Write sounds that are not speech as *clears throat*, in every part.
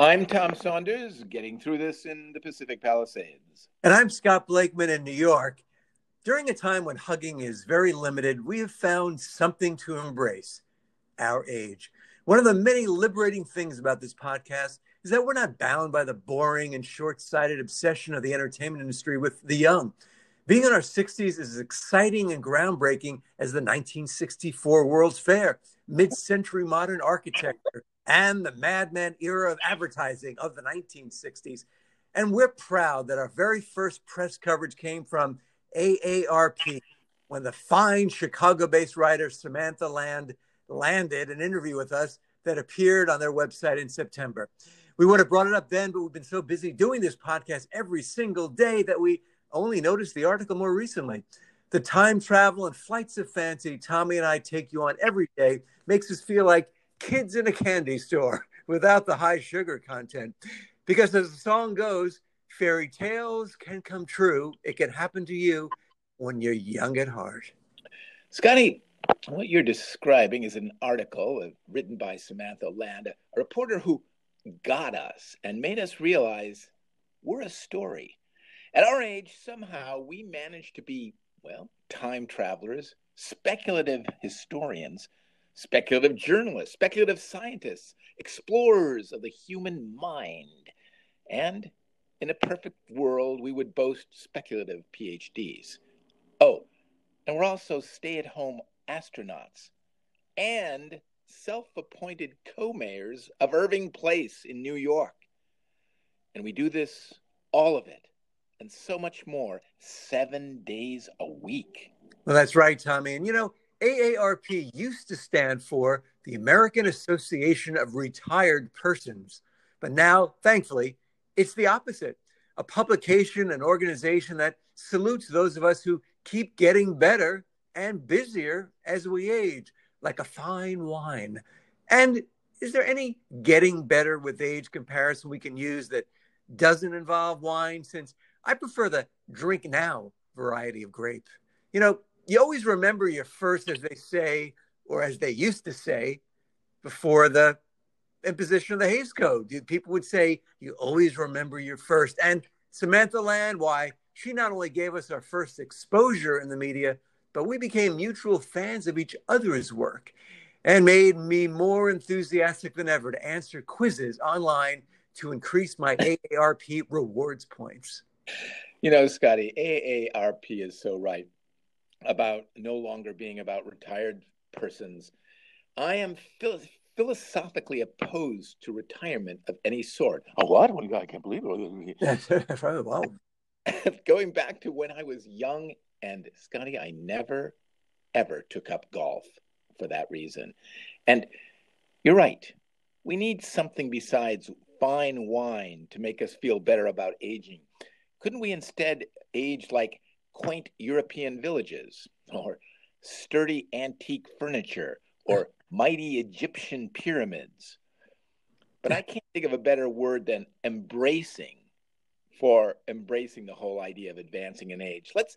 I'm Tom Saunders, getting through this in the Pacific Palisades. And I'm Scott Blakeman in New York. During a time when hugging is very limited, we have found something to embrace our age. One of the many liberating things about this podcast is that we're not bound by the boring and short sighted obsession of the entertainment industry with the young. Being in our 60s is as exciting and groundbreaking as the 1964 World's Fair, mid century modern architecture, and the Mad Men era of advertising of the 1960s. And we're proud that our very first press coverage came from AARP when the fine Chicago based writer Samantha Land landed an interview with us that appeared on their website in September. We would have brought it up then, but we've been so busy doing this podcast every single day that we only noticed the article more recently. The time travel and flights of fancy Tommy and I take you on every day makes us feel like kids in a candy store *laughs* without the high sugar content. Because as the song goes, fairy tales can come true. It can happen to you when you're young at heart. Scotty, what you're describing is an article uh, written by Samantha Land, a reporter who got us and made us realize we're a story. At our age, somehow we managed to be, well, time travelers, speculative historians, speculative journalists, speculative scientists, explorers of the human mind. And in a perfect world, we would boast speculative PhDs. Oh, and we're also stay at home astronauts and self appointed co mayors of Irving Place in New York. And we do this, all of it, and so much more, seven days a week. Well, that's right, Tommy. And you know, AARP used to stand for the American Association of Retired Persons, but now, thankfully, it's the opposite a publication, an organization that salutes those of us who keep getting better and busier as we age, like a fine wine. And is there any getting better with age comparison we can use that doesn't involve wine? Since I prefer the drink now variety of grape. You know, you always remember your first, as they say, or as they used to say, before the imposition of the Hays Code. People would say, you always remember your first. And Samantha Land, why? She not only gave us our first exposure in the media, but we became mutual fans of each other's work and made me more enthusiastic than ever to answer quizzes online to increase my *laughs* AARP rewards points. You know, Scotty, AARP is so right about no longer being about retired persons. I am phil- philosophically opposed to retirement of any sort. Oh, what? I can't believe it. wow. *laughs* *laughs* Going back to when I was young and Scotty, I never, ever took up golf for that reason. And you're right. We need something besides fine wine to make us feel better about aging. Couldn't we instead age like quaint European villages, or sturdy antique furniture, or *laughs* mighty Egyptian pyramids. But I can't think of a better word than embracing for embracing the whole idea of advancing in age. Let's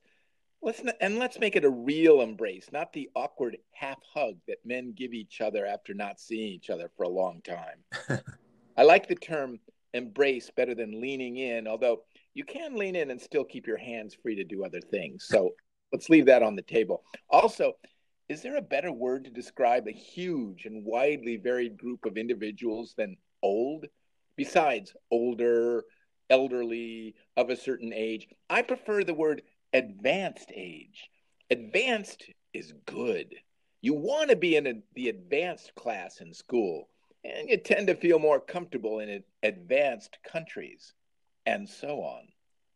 let's and let's make it a real embrace, not the awkward half hug that men give each other after not seeing each other for a long time. *laughs* I like the term embrace better than leaning in, although you can lean in and still keep your hands free to do other things. So let's leave that on the table. Also, is there a better word to describe a huge and widely varied group of individuals than old? Besides older, elderly, of a certain age, I prefer the word advanced age. Advanced is good. You want to be in a, the advanced class in school, and you tend to feel more comfortable in advanced countries and so on.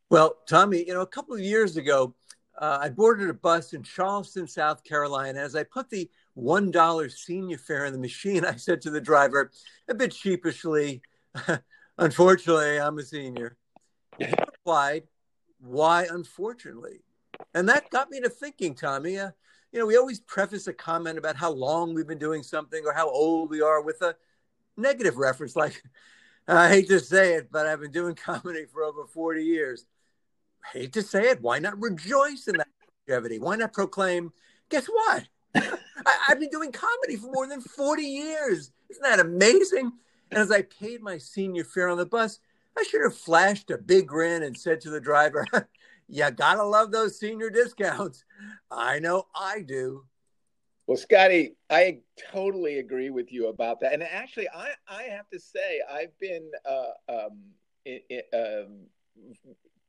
Well, Tommy, you know, a couple of years ago, uh, I boarded a bus in Charleston, South Carolina. As I put the $1 senior fare in the machine, *laughs* I said to the driver, a bit sheepishly, *laughs* Unfortunately, I'm a senior. He replied, Why unfortunately? And that got me to thinking, Tommy. Uh, you know, we always preface a comment about how long we've been doing something or how old we are with a negative reference, like, I hate to say it, but I've been doing *laughs* comedy for over 40 years. I hate to say it. Why not rejoice in that longevity? Why not proclaim, guess what? *laughs* I, have been doing comedy for more than 40 years. Isn't that amazing? And as I paid my senior fare on the bus, I should have flashed a big grin and said to the driver, *laughs* You gotta love those senior discounts. I know I do. Well, Scotty, I totally agree with you about that. And actually, I, I have to say, I've been uh, um, it, it, um,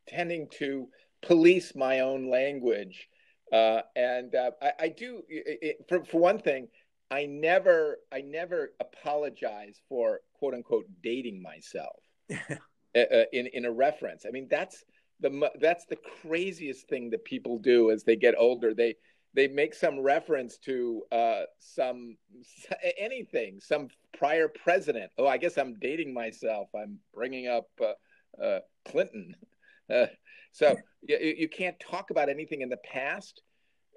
tending to police my own language. Uh, and uh, I, I, do, it, for, for one thing, I never, I never apologize for quote unquote dating myself *laughs* uh, uh, in in a reference. I mean, that's the that's the craziest thing that people do as they get older. They they make some reference to uh, some anything, some prior president. Oh, I guess I'm dating myself. I'm bringing up uh, uh, Clinton. *laughs* Uh, so you, you, can't talk about anything in the past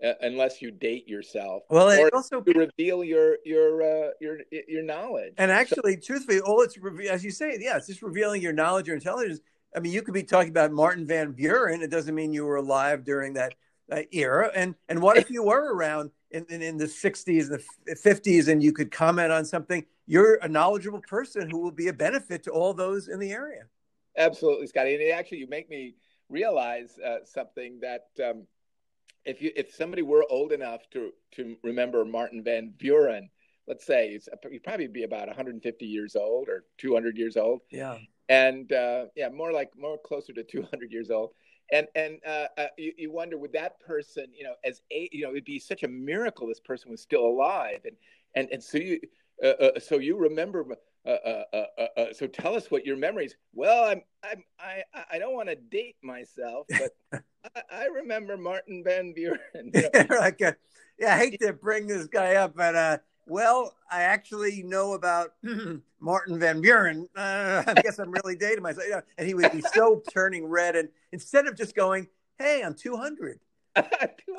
uh, unless you date yourself. Well, it also reveal your your uh, your your knowledge. And actually, so, truthfully, all it's as you say, yeah, it's just revealing your knowledge or intelligence. I mean, you could be talking about Martin Van Buren. It doesn't mean you were alive during that uh, era. And and what if you were around in, in, in the 60s and the 50s and you could comment on something? You're a knowledgeable person who will be a benefit to all those in the area. Absolutely, Scotty. And actually, you make me realize uh, something that um, if you if somebody were old enough to to remember Martin Van Buren, let's say he'd probably be about 150 years old or 200 years old. Yeah. And uh, yeah, more like more closer to 200 years old and and uh, uh, you, you wonder would that person you know as a you know it'd be such a miracle this person was still alive and and and so you uh, uh so you remember uh, uh, so tell us what your memories well i'm i'm i i don't want to date myself but *laughs* I, I, remember martin van buren you know? *laughs* like yeah i hate to bring this guy up but uh well, I actually know about *clears throat* Martin Van Buren. Uh, *laughs* I guess I'm really dating myself. And he would be so *laughs* turning red. And instead of just going, hey, I'm 200, *laughs*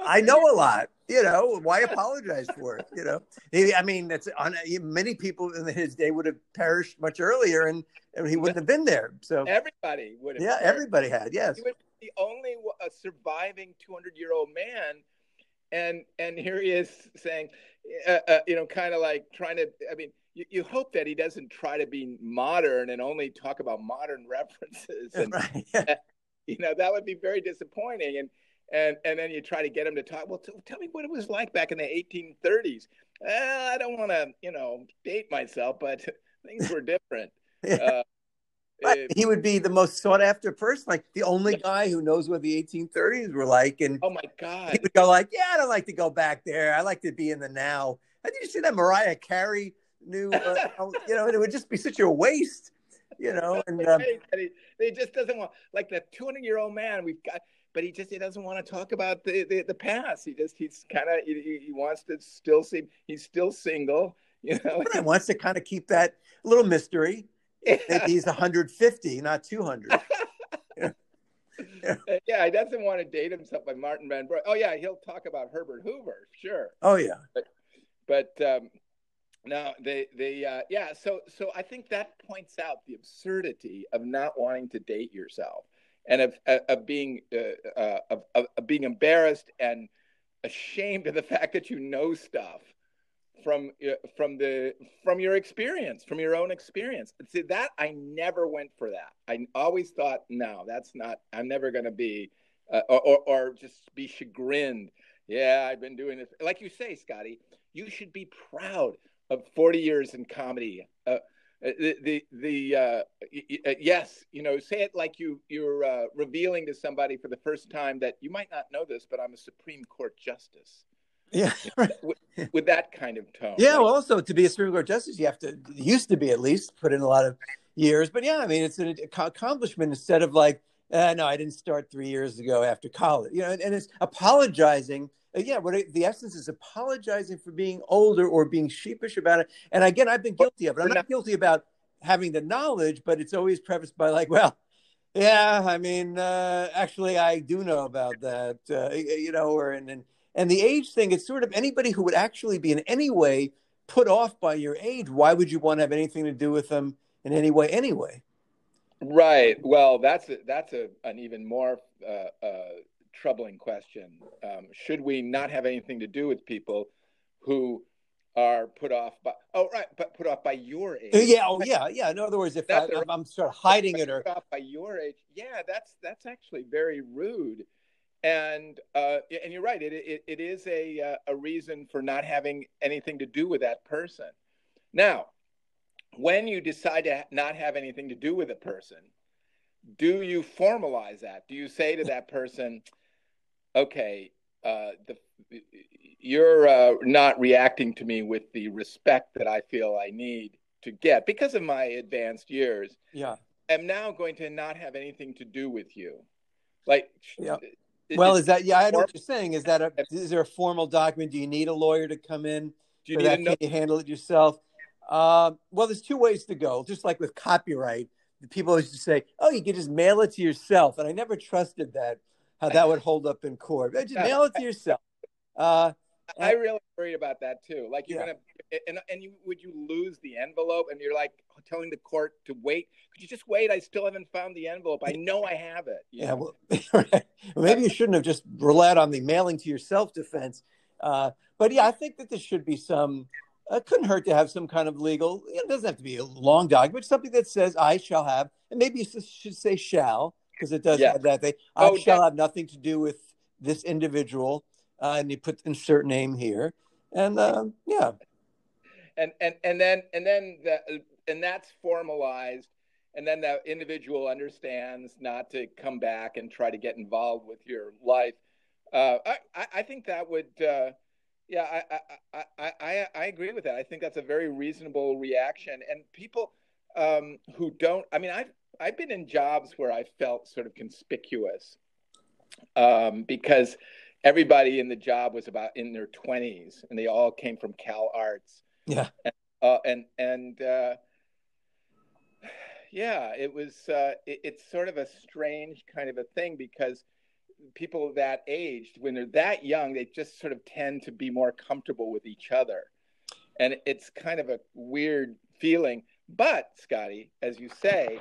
I know a lot. You know, why apologize for it? You know, he, I mean, that's on many people in his day would have perished much earlier, and, and he wouldn't have been there. So everybody would have. Yeah, perished. everybody had. Yes, he was the only surviving 200 year old man, and and here he is saying, uh, uh, you know, kind of like trying to. I mean, you, you, hope that he doesn't try to be modern and only talk about modern *laughs* references. And, right. *laughs* you know, that would be very disappointing. And and and then you try to get him to talk. Well, t- tell me what it was like back in the 1830s. I don't want to, you know, date myself, but *laughs* things were different. yeah. uh, he would be the most sought after person, like the only guy who knows what the 1830s were like. And oh my god, he would go like, "Yeah, I don't like to go back there. I like to be in the now." Did you see that Mariah Carey knew? Uh, *laughs* you know, and it would just be such a waste, you know. *laughs* And um, he just doesn't want like the 200 year old man we've got. But he just he doesn't want to talk about the, the, the past. He just he's kind of he, he wants to still seem he's still single, *laughs* you know. He wants to kind of keep that little mystery. Maybe he's 150, not 200. yeah. *laughs* yeah, he doesn't want to date himself by Martin Van Buren. Oh yeah, he'll talk about Herbert Hoover, sure. Oh yeah, but, but um, no, they they uh, yeah. So so I think that points out the absurdity of not wanting to date yourself and of of, of being uh, uh, of, of being embarrassed and ashamed of the fact that you know stuff from uh, from the from your experience from your own experience. See that i never went for that. I always thought no that's not i'm never going to be uh, or, or, just be chagrined. Yeah i've been doing this. Like you say scotty you should be proud of 40 years in comedy. Uh, uh the the, the uh, uh, yes you know say it like you you're revealing to somebody for the first time that you might not know this but i'm a supreme court justice yeah, *laughs* with, with, that kind of tone. Yeah, right? well, also to be a Supreme Court justice, you have to used to be at least put in a lot of years. But yeah, I mean, it's an accomplishment instead of like, uh, no, I didn't start three years ago after college. You know, and, and it's apologizing. Uh, yeah, what it, the essence is apologizing for being older or being sheepish about it. And again, I've been guilty of it. I'm not guilty about having the knowledge, but it's always prefaced by like, well, yeah, I mean, uh, actually, I do know about that. Uh, you know, or and. and and the age thing, it's sort of anybody who would actually be in any way put off by your age, why would you want to have anything to do with them in any way anyway? Right. Well, that's a, that's a, an even more uh, uh, troubling question. Um, should we not have anything to do with people who are put off by oh right but put off by your age yeah oh yeah yeah in other words if I, am sort of hiding it or put off by your age yeah that's that's actually very rude and uh, and you're right it, it, it is a uh, a reason for not having anything to do with that person now when you decide to not have anything to do with a person do you formalize that do you say to that person okay uh, the you're uh, not reacting to me with the respect that I feel I need to get because of my advanced years. Yeah. I'm now going to not have anything to do with you. Like, yeah. Well, is that, yeah, I know what you're saying. Is that a, is there a formal document? Do you need a lawyer to come in? Do you need that? Can you handle it yourself? Uh, well, there's two ways to go. Just like with copyright, people always to say, "Oh, you can just mail it to yourself," and I never trusted that how that would hold up in court. Just mail it to yourself. Uh, I really worry about that too. Like you're yeah. gonna, and and you would you lose the envelope, and you're like telling the court to wait. Could you just wait? I still haven't found the envelope. I know I have it. yeah, well, *laughs* well, maybe you shouldn't have just relied on the mailing to your self defense. Uh, but yeah, I think that there should be some. It uh, couldn't hurt to have some kind of legal. It doesn't have to be a long document. Something that says "I shall have," and maybe you should say "shall" because it does yeah. have that. They, I oh, shall have nothing to do with this individual uh, and you put insert name here, and uh, yeah, and and and then and then the, and that's formalized, and then the individual understands not to come back and try to get involved with your life. Uh, I I think that would. Uh, yeah, I, I, I, I, I agree with that. I think that's a very reasonable reaction. And people um, who don't, I mean, I've, I've been in jobs where I felt sort of conspicuous um, because everybody in the job was about in their 20s and they all came from CalArts. Yeah. And uh, and, and uh, yeah it was uh, it, it's sort of a strange kind of a thing because people that aged when they're that young they just sort of tend to be more comfortable with each other. And it's kind of a weird feeling. But scotty as you say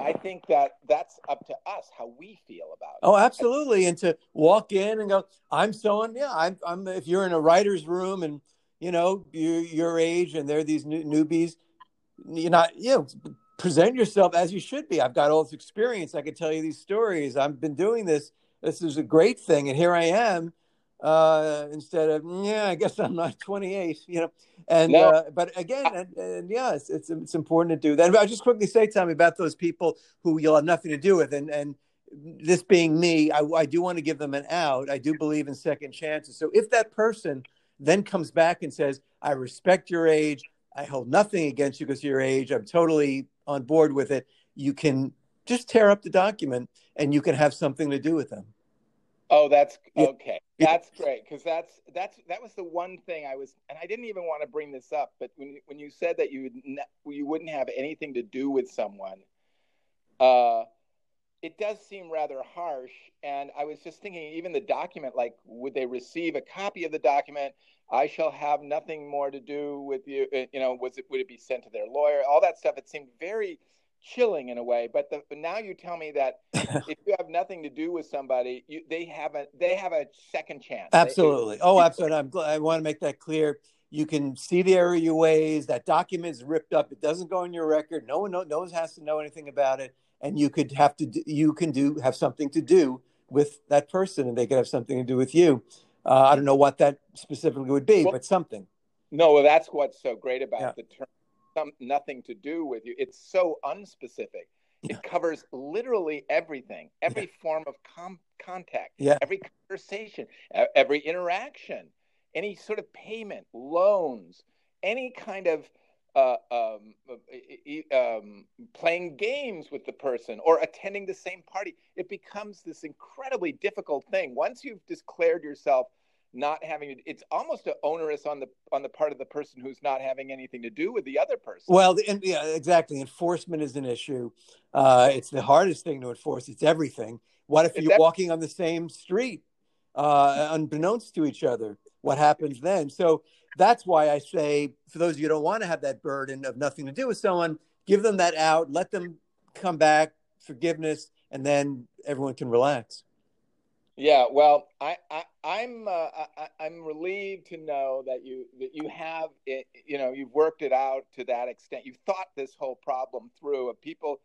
I think that that's up to us how we feel about it. Oh, absolutely. And to walk in and go, I'm so, un yeah, I'm, I'm, if you're in a writer's room and, you know, you, your age and they're these new, newbies, you're not, you know, present yourself as you should be. I've got all this experience. I can tell you these stories. I've been doing this. This is a great thing. And here I am uh, instead of yeah, I guess I'm not 28, you know. And no. uh, but again, and, and yeah, it's, it's, it's important to do that. I'll just quickly say, Tommy, about those people who you'll have nothing to do with, and and this being me, I, I do want to give them an out. I do believe in second chances. So if that person then comes back and says, "I respect your age. I hold nothing against you because of your age. I'm totally on board with it," you can just tear up the document and you can have something to do with them. Oh, that's okay. That's great because that's that's that was the one thing I was, and I didn't even want to bring this up, but when when you said that you would you wouldn't have anything to do with someone, uh, it does seem rather harsh. And I was just thinking, even the document, like, would they receive a copy of the document? I shall have nothing more to do with you. Uh, you know, was it would it be sent to their lawyer? All that stuff. It seemed very chilling in a way. But, the, now you tell me that *laughs* if you have nothing to do with somebody, you, they have a they have a second chance. Absolutely. They, oh, absolutely. I'm glad, I want to make that clear. You can see the area you ways. That document is ripped up. It doesn't go in your record. No one, no, no one has to know anything about it. And you could have to, do, you can do have something to do with that person, and they could have something to do with you. Uh, I don't know what that specifically would be, well, but something. No, well, that's what's so great about yeah. the term some, nothing to do with you. It's so unspecific. Yeah. It covers literally everything, every yeah. form of com- contact, yeah. every conversation, every interaction, any sort of payment, loans, any kind of uh, um, um, playing games with the person or attending the same party. It becomes this incredibly difficult thing. Once you've declared yourself not having it's almost onerous on the on the part of the person who's not having anything to do with the other person. Well and, yeah exactly. Enforcement is an issue. Uh, it's the hardest thing to enforce. It's everything. What if you're walking on the same street uh, unbeknownst to each other? What happens then? So that's why i say for those of you who don't want to have that burden of nothing to do with someone give them that out let them come back forgiveness and then everyone can relax Yeah, well, I, I I'm uh, I, am relieved to know that you that you have it, you know you've worked it out to that extent. You've thought this whole problem through. Of people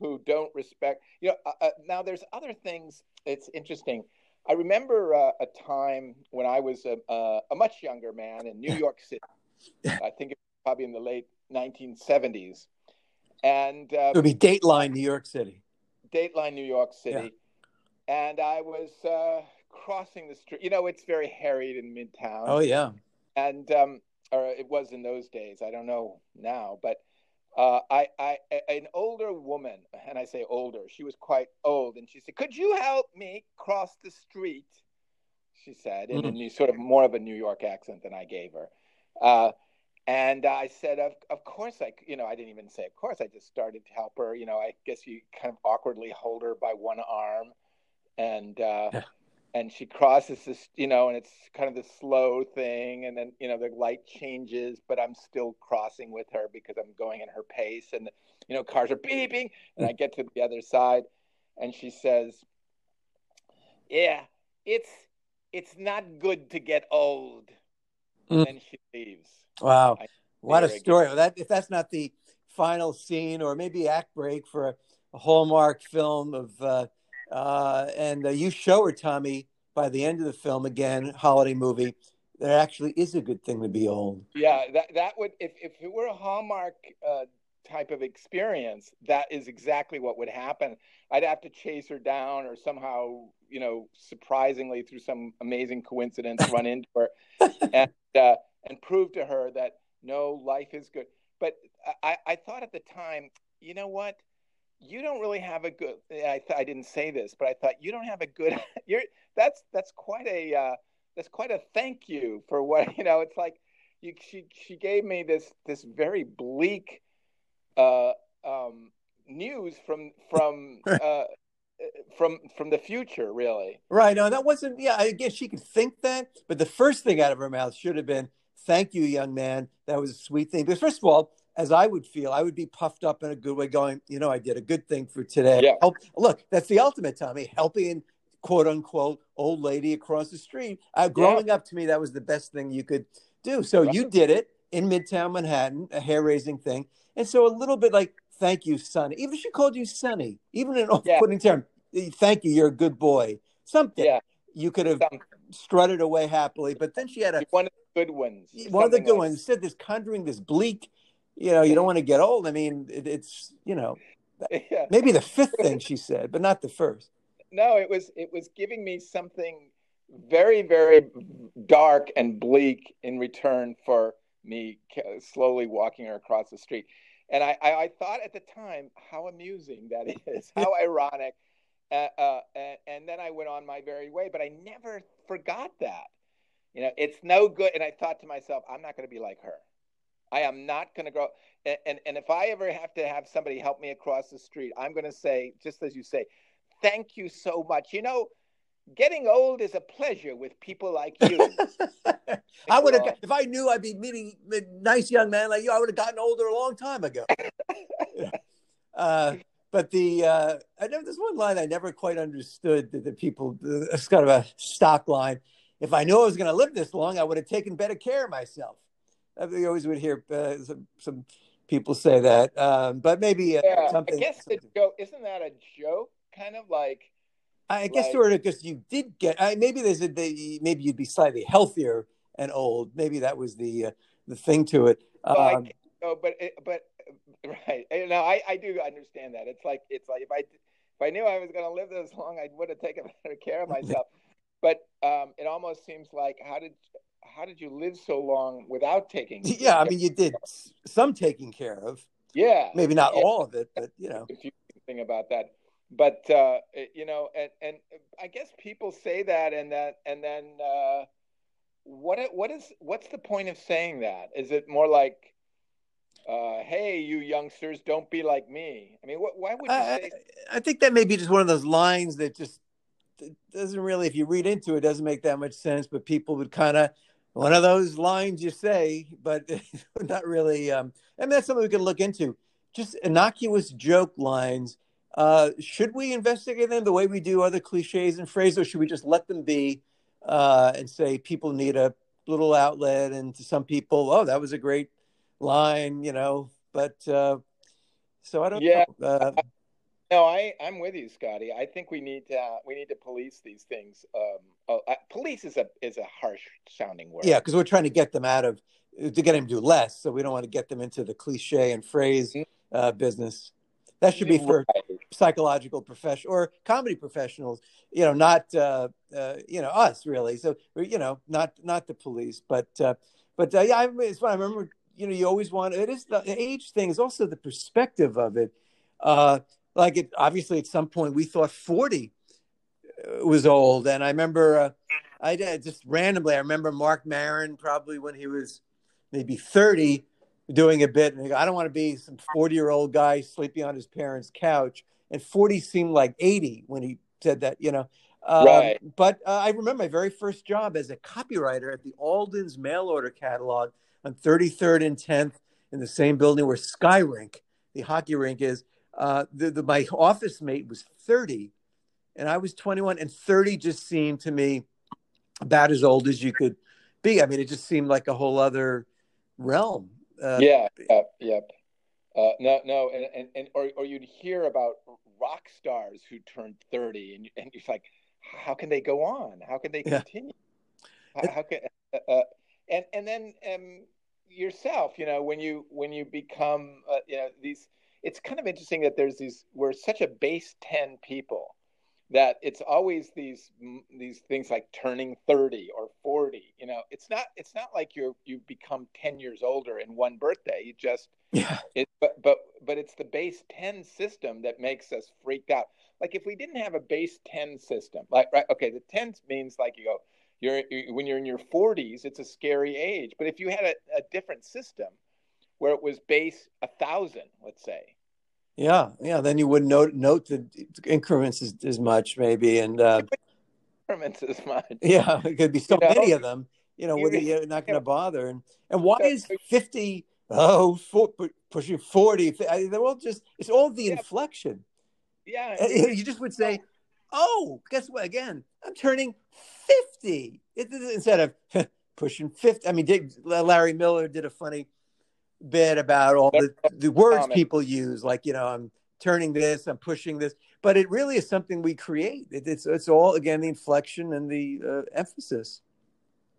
who don't respect, you know. Uh, uh, now there's other things. It's interesting. I remember uh, a time when I was a, a, much younger man in New York City. *laughs* I think it was probably in the late 1970s, and uh, it would be Dateline, New York City. Dateline, New York City, yeah. And I was uh, crossing the street. You know, it's very harried in Midtown. Oh yeah, and um, or it was in those days. I don't know now, but uh, I, I, an older woman, and I say older, she was quite old, and she said, "Could you help me cross the street?" She said, in mm-hmm. a sort of more of a New York accent than I gave her. Uh, and I said, of, of course, I, you know, I didn't even say, of course, I just started to help her. You know, I guess you kind of awkwardly hold her by one arm and, uh, yeah and she crosses this, you know, and it's kind of the slow thing, and then you know the light changes, but I'm still crossing with her because I'm going in her pace, and you know cars are beeping, and I get to the other side, and she says, "Yeah, it's it's not good to get old," mm. and she leaves. Wow, what a story! Well, that if that's not the final scene, or maybe act break for a, a Hallmark film of. Uh, uh, and uh, you show her, Tommy, by the end of the film, again, holiday movie, there actually is a good thing to be old. Yeah, that, that would, if, if it were a Hallmark uh, type of experience, that is exactly what would happen. I'd have to chase her down or somehow, you know, surprisingly through some amazing coincidence, run into her *laughs* and, uh, and prove to her that no, life is good. But I, I thought at the time, you know what? You don't really have a good I, th- I didn't say this but i thought you don't have a good *laughs* you're that's that's quite a uh, that's quite a thank you for what *laughs* you know it's like you she she gave me this this very bleak uh, um, news from from *laughs* uh, from from the future really. Right no that wasn't yeah i guess she could think that but the first thing out of her mouth should have been thank you young man that was a sweet thing. Because first of all as I would feel, I would be puffed up in a good way, going, you know, I did a good thing for today. Yeah. Help, look, that's the ultimate, Tommy, helping quote unquote old lady across the street. Uh, growing yeah. up to me, that was the best thing you could do. So right. you did it in Midtown Manhattan, a hair raising thing. And so a little bit like, thank you, Sonny. Even she called you Sonny, even in off putting yeah. term, thank you, you're a good boy. Something. Yeah. You could have Something. strutted away happily, but then she had a one of the good ones. One of the good like... ones said this conjuring this bleak you know, you don't want to get old. I mean, it, it's you know, *laughs* yeah. maybe the fifth *laughs* thing she said, but not the first. No, it was it was giving me something very very dark and bleak in return for me slowly walking her across the street. And I, I, I thought at the time how amusing that *laughs* is, how ironic. Uh, uh, and, and then I went on my very way, but I never forgot that. You know, it's no good. And I thought to myself, I'm not going to be like her. I am not going to grow. And, and, and if I ever have to have somebody help me across the street, I'm going to say, just as you say, thank you so much. You know, getting old is a pleasure with people like you. *laughs* I would have, if I knew I'd be meeting a nice young man like you, I would have gotten older a long time ago. *laughs* uh, but the uh, I know there's one line I never quite understood that the people. It's kind of a stock line. If I knew I was going to live this long, I would have taken better care of myself. I always would hear uh, some, some people say that, um, but maybe uh, yeah, something. I guess the joke isn't that a joke? Kind of like. I guess like, sort of because you did get. I, maybe there's a maybe you'd be slightly healthier and old. Maybe that was the uh, the thing to it. Um, I, no, but but *laughs* right. No, I I do understand that. It's like it's like if I if I knew I was going to live this long, I would have taken *laughs* better care of *laughs* myself. but um, it almost seems like how did how did you live so long without taking? *laughs* Yeah, I mean, you did some taking care of. Yeah, maybe not yeah. all of it, but you know, thing about that. But uh, you know, and and I guess people say that, and that, and then uh, what what is what's the point of saying that? Is it more like, uh, "Hey, you youngsters, don't be like me"? I mean, what, why would you I, say? I think that may be just one of those lines that just doesn't really, if you read into it, doesn't make that much sense. But people would kind of one of those lines you say, but *laughs* not really. Um, and that's something we can look into. Just innocuous joke lines Uh, should we investigate them the way we do other cliches and phrases, or should we just let them be uh, and say people need a little outlet? And to some people, oh, that was a great line, you know. But uh, so I don't Yeah. know. Uh, No, I I'm with you, Scotty. I think we need to uh, we need to police these things. Um, oh, uh, police is a is a harsh sounding word. yeah, because we're trying to get them out of to get them to do less, so we don't want to get them into the cliche and phrase uh, business. That should be for psychological profession or comedy professionals you know not uh, uh you know us really so you know not not the police but uh but uh, yeah I, it's fun. I remember you know you always want it is the age thing is also the perspective of it uh like it obviously at some point we thought 40 was old. And i remember uh, i did just randomly i remember Marc Maron probably when he was maybe 30 doing a bit. And i don't want to be some 40 year old guy sleeping on his parents couch. And 40 seemed like 80 when he said that you know? Um, Right. but uh, i remember my very first job as a copywriter at the alden's mail order catalog on 33rd and 10th in the same building where Sky Rink the hockey rink is uh, the, the, my office mate was 30 and i was 21 and 30 just seemed to me about as old as you could be i mean it just seemed like a whole other realm uh, yeah, yep, yep. Uh, no, no, and, and, and or, or you'd hear about rock stars who turned 30 and, and you're like, how can they go on? How can they Yeah. continue? How, how can, uh, uh, and, and then um, yourself, you know, when you, when you become, uh, you know, these, it's kind of interesting that there's these, we're such a base 10 people that it's always these these things like turning 30 or 40 you know? It's not it's not like you're you become 10 years older in one birthday you just yeah. it but but but it's the base 10 system that makes us freaked out. Like if we didn't have a base 10 system like right okay the 10 means like you go you're, you when you're in your 40s it's a scary age. But if you had a, a different system where it was base a thousand let's say. Yeah yeah then you wouldn't note note the increments as, as much maybe and uh, *laughs* increments as much. Yeah it could be so You know, many of them you know whether you're not going to bother. And and why So- is 50 oh four, pushing 40 they're all just it's all the Yeah. inflection. Yeah Uh, you just would say oh guess what again i'm turning 50 it, instead of *laughs* pushing 50 i mean Larry Miller did a funny bit about all the, the words people use like you know i'm turning this i'm pushing this but it really is something we create. It, it's it's all again the inflection and the uh, emphasis.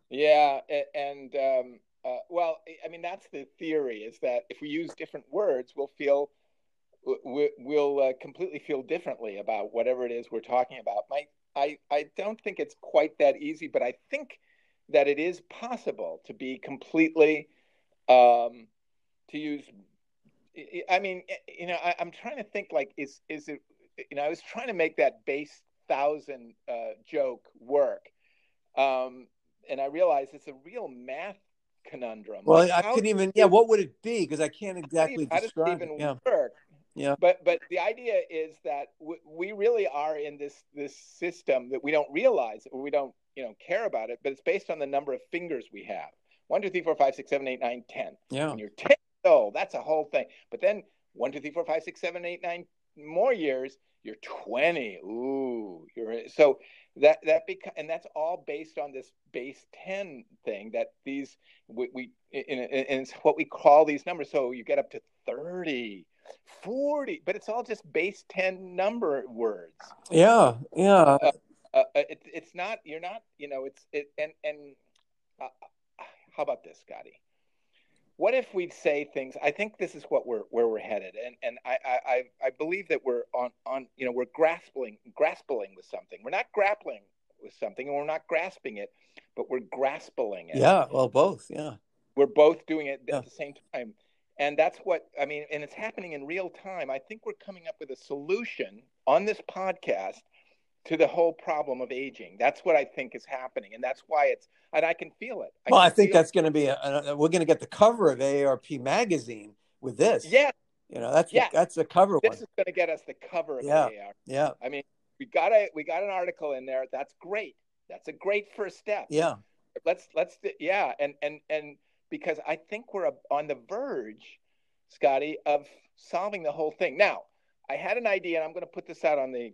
Yeah, and um, uh, well, I mean that's the theory is that if we use different words, we'll feel we- we'll uh, completely feel differently about whatever it is we're talking about. My, I I don't think it's quite that easy, but I think that it is possible to be completely um, to use. I mean, you know, I, I'm trying to think like is is it you know I was trying to make that base thousand uh, joke work. Um, and I realized it's a real math conundrum. well Like, i couldn't even yeah what would it be because i can't exactly how does it describe it even yeah work? Yeah. But but the idea is that w- we really are in this this system that we don't realize or we don't you know care about it, but it's based on the number of fingers we have. One, two, three, four, five, six, seven, eight, nine, ten. yeah When you're ten old, that's a whole thing. But then one, two, three, four, five, six, seven, eight, nine more years, you're twenty. Ooh, you're so that that beca- and that's all based on this base 10 thing that these we, we in, in, in it's what we call these numbers. So you get up to 30 40 but it's all just base 10 number words. Yeah yeah. Uh, uh, it, it's not you're not you know it's it and and uh, how about this scotty what if we say things i think this is what we're where we're headed and and i i i believe that we're on on you know we're grasping grasping with something. We're not grappling with something and we're not grasping it but we're grasping it. Yeah well both yeah. We're both doing it Yeah. at the same time. And that's what i mean and it's happening in real time. I think we're coming up with a solution on this podcast to the whole problem of aging. That's what i think is happening and that's why it's and i can feel it. Well i think that's going to be a, a, we're going to get the cover of aarp magazine with this. Yeah. You know that's Yeah. the, that's a cover this one. is going to get us the cover of Yeah. AAR. yeah. I mean we got a we got an article in there. That's great. That's a great first step. Yeah. Let's let's yeah and and and because i think we're on the verge scotty of solving the whole thing. Now I had an idea, and I'm going to put this out on the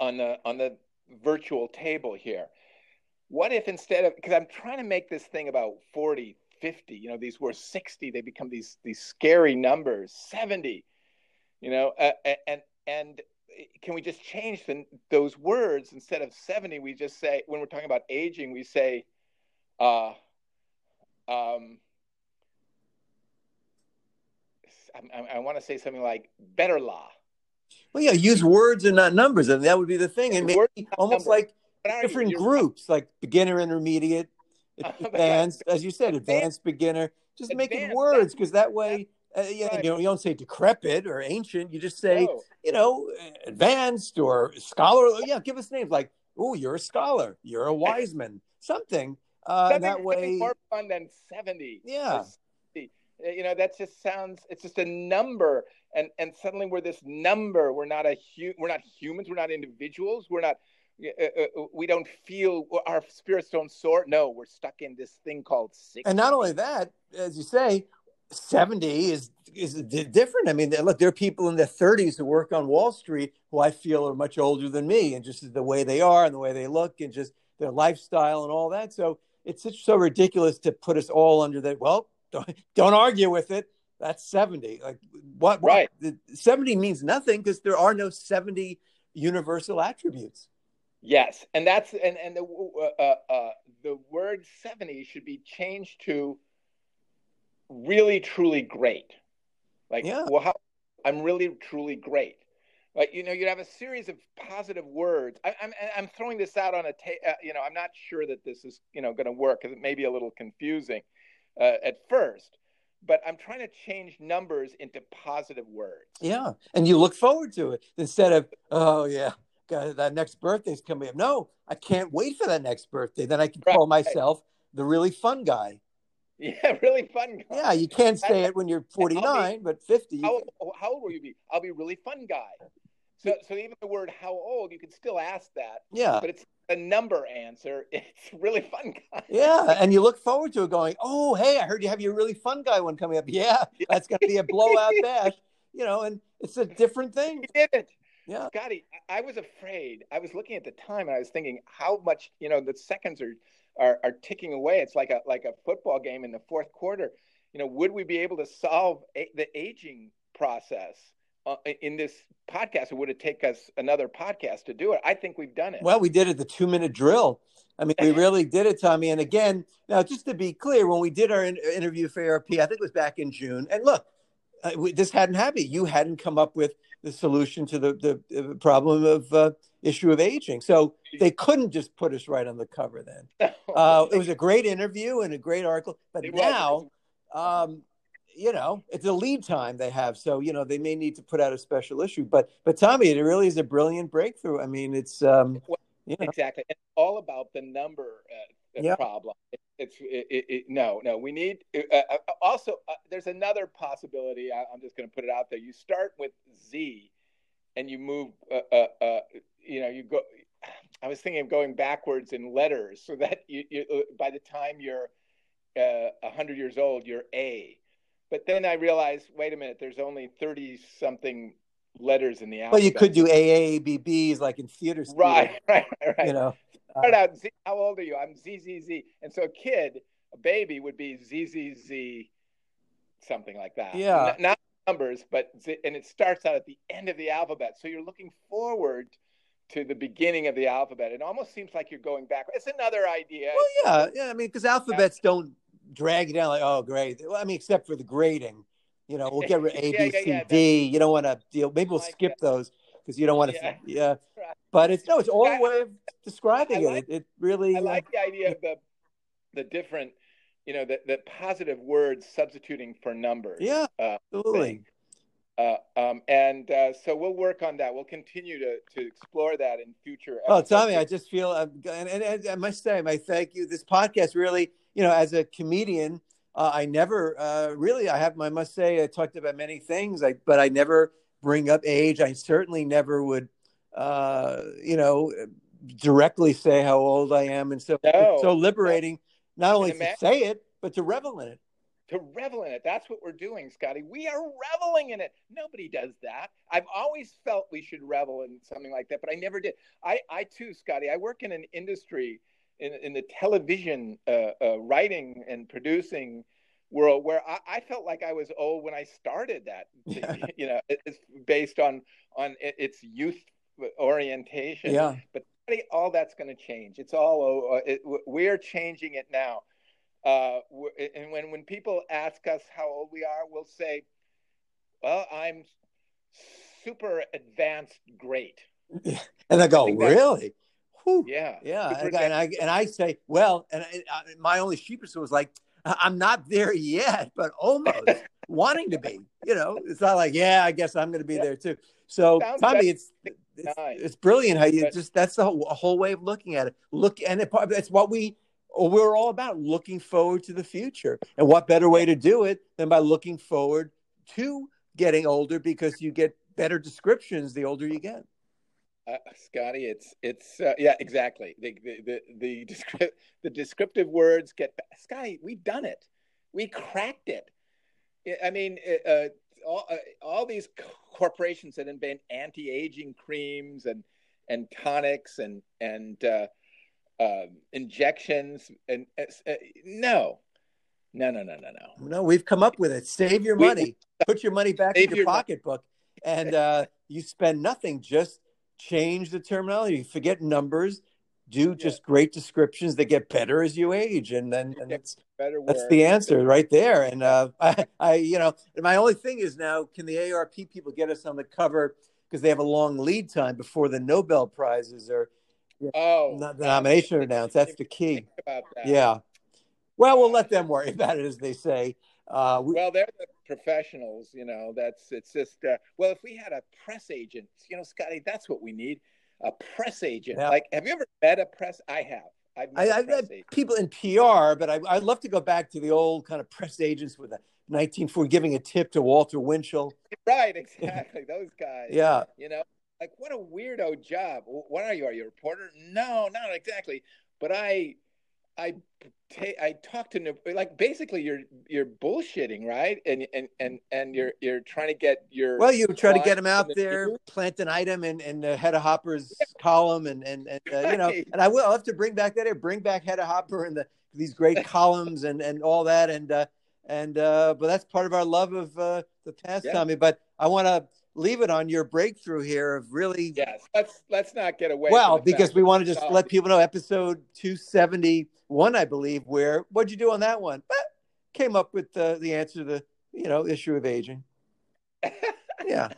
on the on the virtual table here. What if instead of because I'm trying to make this thing about 40, 50, you know, these were 60, they become these these scary numbers, 70, you know, uh, and and can we just change the, those words instead of 70 we just say when we're talking about aging we say uh um I, I want to say something like better law well yeah use words and not numbers and that would be the thing and maybe almost like different groups like beginner intermediate *laughs* advanced as you said advanced beginner just advanced, make it words because that way uh, yeah, right. you, know, you don't say decrepit or ancient. You just say, no. you know, advanced or scholar. Yeah, give us names like, oh, you're a scholar, you're a *laughs* wise man, something. Uh, that way, more fun than seventy. Yeah, 60. You know, that just sounds. It's just a number, and and suddenly we're this number. We're not a hu- We're not humans. We're not individuals. We're not. Uh, uh, we don't feel our spirits don't soar. No, we're stuck in this thing called 60. And not only that, as you say, 70 is is different. I mean, look, there are people in their 30s who work on Wall Street who I feel are much older than me, and just the way they are and the way they look, and just their lifestyle and all that. So it's so ridiculous to put us all under that. Well, *laughs* don't, don't argue with it. That's 70. Like what? Right. What? 70 means nothing because there are no 70 universal attributes. Yes, and that's and and the uh, uh, the word 70 should be changed to really truly great. Like, yeah. well, how, I'm really truly great. Like, you know, you'd have a series of positive words. I, am I'm, I'm throwing this out on a, ta- uh, you know, I'm not sure that this is, you know, going to work because it may be a little confusing uh, at first. But I'm trying to change numbers into positive words. Yeah, and you look forward to it instead of, oh yeah, God, that next birthday's coming up. No, I can't wait for that next birthday. Then I can right. call myself the really fun guy. Yeah, *laughs* really fun guy. Yeah, you can't say it when you're 49, be, but 50. How, how, old will you be? I'll be really fun guy. So, so even the word how old, you can still ask that. Yeah. But it's a number answer. *laughs* It's really fun guy. Yeah, and you look forward to it going, oh, hey, I heard you have your really fun guy one coming up. *laughs* Yeah, that's going to be a blowout *laughs* dash. You know, and it's a different thing. You did it. Yeah. Scotty, I was afraid. I was looking at the time and I was thinking how much, you know, the seconds are – are, are ticking away. It's like a like a football game in the fourth quarter. You know, would we be able to solve a, the aging process uh, in this podcast? It would it take us another podcast to do it? I think we've done it. Well, we did it the two minute drill. I mean, we *laughs* really did it, Tommy. And again, now just to be clear, when we did our in- interview for ARP, I think it was back in June. And look, uh, we, this hadn't happened. You hadn't come up with the solution to the, the, the problem of uh, issue of aging. So they couldn't just put us right on the cover then. *laughs* Uh, it was a great interview and a great article. But now, um, you know, it's a lead time they have. So, you know, they may need to put out a special issue. But, but Tommy, it really is a brilliant breakthrough. I mean, it's, um, you know. Exactly. It's all about the number uh, yeah. problem. It, it's it, it, no, no. We need uh, uh also. Uh, there's another possibility. I, am just going to put it out there. You start with Z, and you move uh, uh, uh, you know, you go. I was thinking of going backwards in letters so that you, you uh, by the time you're uh, a uh, hundred years old, you're A. But then I realized, wait a minute, there's only thirty something letters in the alphabet. Well, you could do AABBs like in theater school. Right, *laughs* right, right. You know, uh, start out. Z, how old are you? I'm ZZZ, and so a kid, a baby, would be ZZZ, something like that. Yeah. N- not numbers, but and it starts out at the end of the alphabet. So you're looking forward to the beginning of the alphabet. It almost seems like you're going back. It's another idea. Well, yeah, yeah. I mean, because alphabets don't drag you down like, oh, great. Well, I mean, except for the grading. You know, we'll get rid *laughs* of A, yeah, B, yeah, C, yeah, D. You don't want to deal. Maybe we'll like skip that. those because you don't want to. Yeah. *laughs* *laughs* But it's no, it's all a way of describing like, it. It really. I like uh, the idea of the the different, you know, the the positive words substituting for numbers. Yeah, uh, absolutely. Thing. Uh, um, and uh, so we'll work on that. We'll continue to, to explore that in future. Oh, Tommy, I just feel, uh, and, and, and, I must say, I thank you. This podcast really, you know, as a comedian, uh, I never uh, really, I have, I must say, I talked about many things, I, but I never bring up age. I certainly never would, uh, you know, directly say how old I am. And so, no. so liberating, not only to say it, but to revel in it. to revel in it. That's what we're doing, Scotty. We are reveling in it. Nobody does that. I've always felt we should revel in something like that, but I never did. I, I too, Scotty, I work in an industry in, in the television uh, uh, writing and producing world where I, I, felt like I was old when I started that. *laughs* *laughs* you know, it's based on on its youth orientation. Yeah. But all that's going to change. It's all uh, it, we're changing it now. Uh, and when when people ask us how old we are, we'll say, "Well, I'm super advanced, great." *laughs* And they go, "Really?" Whew. Yeah, yeah. And, and, I and I say, "Well," and I, uh, my only sheepness was like, "I'm not there yet, but almost." *laughs* wanting to be, you know, it's not like, yeah, I guess I'm going to be yeah. there too. So, Sounds Tommy, it's it's, it's, brilliant how you just that's the whole, whole, way of looking at it. Look, and it, it's what we we're all about looking forward to the future. And what better way to do it than by looking forward to getting older because you get better descriptions the older you get. Uh, Scotty, it's it's uh, yeah, exactly. The the the the, *laughs* the descriptive words get Scotty. We've done it. We cracked it. I mean, uh, uh all uh, all these *laughs* corporations that invent anti-aging creams and and tonics and and uh, uh, injections and no no no no no no no we've come up with it save your money we, *laughs* put your money back in your, your pocketbook and uh, you spend nothing just change the terminology. Forget numbers. Do just yeah. great descriptions that get better as you age and then and that's better that's the answer right there. And uh, *laughs* I, I you know my only thing is now can the AARP people get us on the cover? Because they have a long lead time before the nobel prizes are oh not the nomination are announced. That's the key. Yeah. Well we'll let them worry about it as they say. Uh, we, well they're the professionals you know that's it's just uh, well if we had a press agent you know scotty that's what we need a press agent. Yeah. Like, have you ever met a press? I have. I've I, have met people in PR, but I, would love to go back to the old kind of press agents with a 1940 giving a tip to Walter Winchell. Right, *laughs* exactly. Those guys. Yeah. You know, like what a weirdo job. What are you? Are you a reporter? No, not exactly. But I I I talk to like basically you're you're bullshitting, right? And and and and you're you're trying to get your well, you try to get them out the there, plant an item in, in the Hedda Hopper's yeah. column, and and and uh, you know, and I will I'll have to bring back that here, bring back Hedda Hopper and the these great *laughs* columns and and all that, and uh, and uh, but that's part of our love of uh, the past, yeah. Tommy. But I want to leave it on your breakthrough here of really yes let's let's not get away well because we want to just let people know episode 271 i believe where what'd you do on that one? But came up with the, the answer to the you know issue of aging. *laughs* Yeah.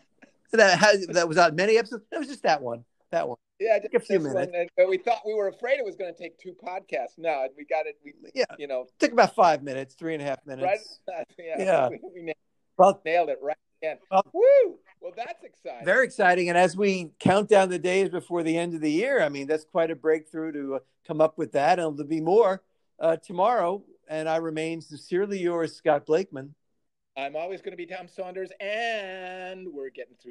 That has, that was on many episodes. That was just that one that one. Yeah just a few minutes. one, but we thought we were afraid it was going to take two podcasts. No we got it we yeah. you know. Took about five minutes three and a half minutes. Right *laughs* yeah, yeah. We, we nailed, well, nailed it right again. Well, Woo! Well, that's exciting. Very exciting. And as we count down the days before the end of the year, I mean, that's quite a breakthrough to uh, come up with that. And there'll be more uh, tomorrow. And I remain sincerely yours, Scott Blakeman. I'm always going to be Tom Saunders, and we're getting through.